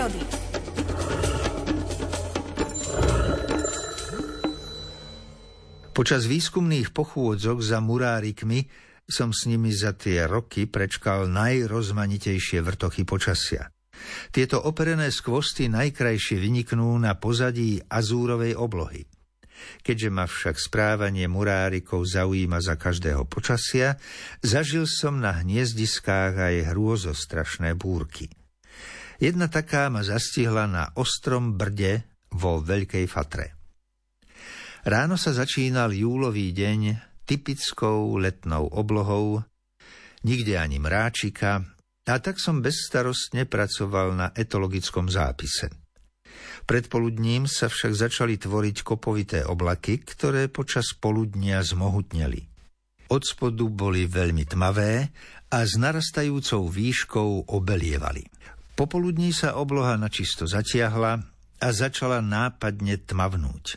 prírody. Počas výskumných pochôdzok za murárikmi som s nimi za tie roky prečkal najrozmanitejšie vrtochy počasia. Tieto operené skvosty najkrajšie vyniknú na pozadí azúrovej oblohy. Keďže ma však správanie murárikov zaujíma za každého počasia, zažil som na hniezdiskách aj hrôzostrašné búrky. Jedna taká ma zastihla na ostrom brde vo Veľkej Fatre. Ráno sa začínal júlový deň typickou letnou oblohou, nikde ani mráčika, a tak som bezstarostne pracoval na etologickom zápise. Predpoludním sa však začali tvoriť kopovité oblaky, ktoré počas poludnia zmohutneli. Od spodu boli veľmi tmavé a s narastajúcou výškou obelievali. Popoludní sa obloha načisto zatiahla a začala nápadne tmavnúť.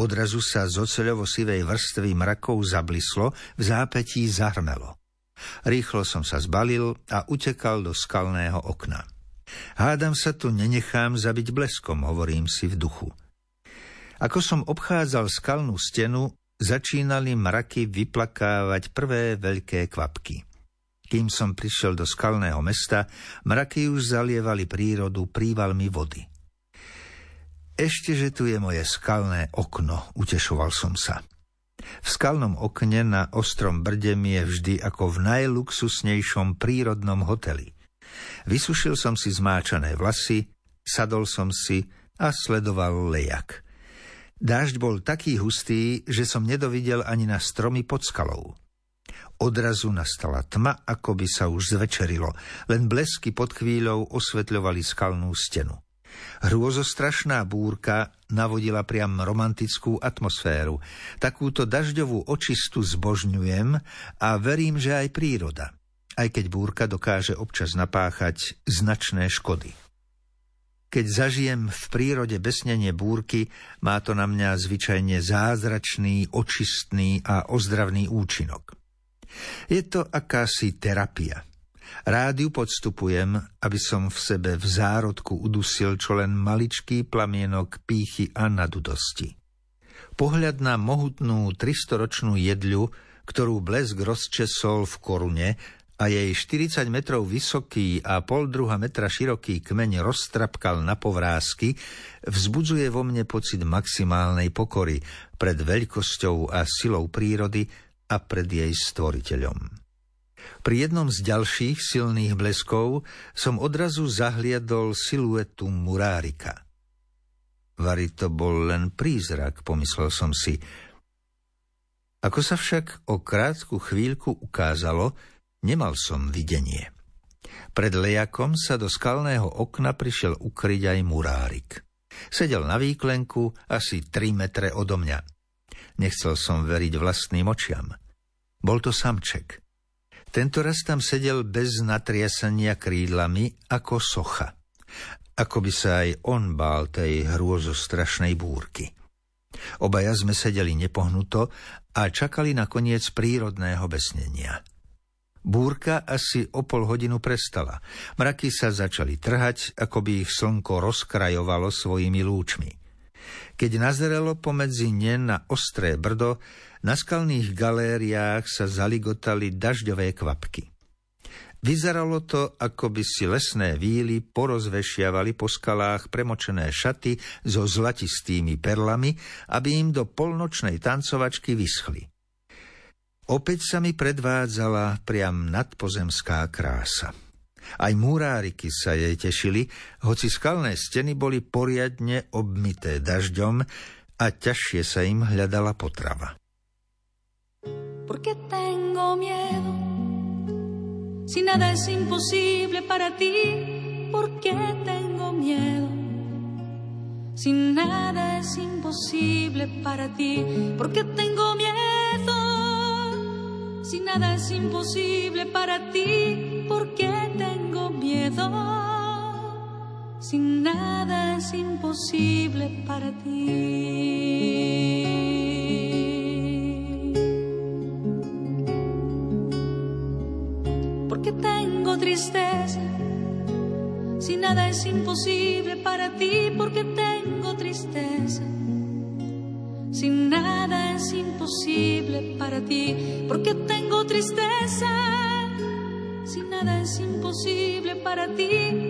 Odrazu sa z oceľovo-sivej vrstvy mrakov zablislo, v zápetí zahrmelo. Rýchlo som sa zbalil a utekal do skalného okna. Hádam sa tu nenechám zabiť bleskom, hovorím si v duchu. Ako som obchádzal skalnú stenu, začínali mraky vyplakávať prvé veľké kvapky. Kým som prišiel do skalného mesta, mraky už zalievali prírodu prívalmi vody. Ešte, že tu je moje skalné okno, utešoval som sa. V skalnom okne na ostrom brde mi je vždy ako v najluxusnejšom prírodnom hoteli – Vysušil som si zmáčané vlasy, sadol som si a sledoval lejak. Dážď bol taký hustý, že som nedovidel ani na stromy pod skalou. Odrazu nastala tma, ako by sa už zvečerilo, len blesky pod chvíľou osvetľovali skalnú stenu. Hrôzostrašná búrka navodila priam romantickú atmosféru. Takúto dažďovú očistu zbožňujem a verím, že aj príroda aj keď búrka dokáže občas napáchať značné škody. Keď zažijem v prírode besnenie búrky, má to na mňa zvyčajne zázračný, očistný a ozdravný účinok. Je to akási terapia. Rád ju podstupujem, aby som v sebe v zárodku udusil čo len maličký plamienok pýchy a nadudosti. Pohľad na mohutnú tristoročnú jedľu, ktorú blesk rozčesol v korune, a jej 40 metrov vysoký a pol druha metra široký kmeň roztrapkal na povrázky, vzbudzuje vo mne pocit maximálnej pokory pred veľkosťou a silou prírody a pred jej stvoriteľom. Pri jednom z ďalších silných bleskov som odrazu zahliadol siluetu murárika. Vary to bol len prízrak, pomyslel som si. Ako sa však o krátku chvíľku ukázalo, Nemal som videnie. Pred lejakom sa do skalného okna prišiel ukryť aj murárik. Sedel na výklenku asi 3 metre odo mňa. Nechcel som veriť vlastným očiam. Bol to samček. Tento raz tam sedel bez natriasania krídlami ako socha. Ako by sa aj on bál tej hrôzostrašnej búrky. Obaja sme sedeli nepohnuto a čakali na koniec prírodného besnenia. Búrka asi o pol hodinu prestala. Mraky sa začali trhať, ako by ich slnko rozkrajovalo svojimi lúčmi. Keď nazrelo pomedzi ne na ostré brdo, na skalných galériách sa zaligotali dažďové kvapky. Vyzeralo to, ako by si lesné víly porozvešiavali po skalách premočené šaty so zlatistými perlami, aby im do polnočnej tancovačky vyschli. Opäť sa mi predvádzala priam nadpozemská krása. Aj múráriky sa jej tešili, hoci skalné steny boli poriadne obmité dažďom a ťažšie sa im hľadala potrava. Porque tengo miedo? Si nada es imposible para ti ¿Por qué tengo miedo? Si nada es imposible para ti ¿Por qué tengo miedo? Si nada es imposible para ti, ¿por imposible para ti. Porque tengo tristeza Si nada es imposible para ti, porque tengo tristeza. Si nada es imposible para ti, porque tengo tristeza. Si nada es imposible para ti,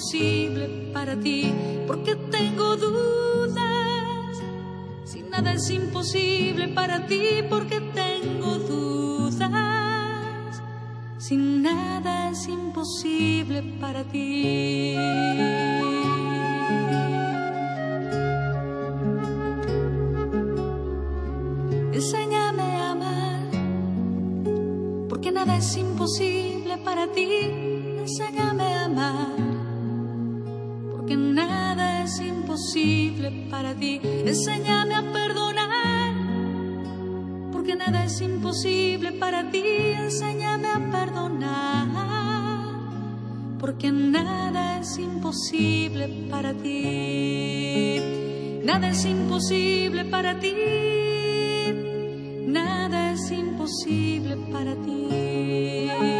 imposible para ti, porque tengo dudas, si nada es imposible para ti, porque tengo dudas, si nada es imposible para ti. Enséñame a amar, porque nada es imposible para ti. Enséñame a amar, nada es imposible para ti. Enséñame a perdonar, porque nada es imposible para ti. Enséñame a perdonar, porque nada es imposible para ti. Nada es imposible para ti. Nada es imposible para ti.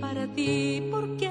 para ti porque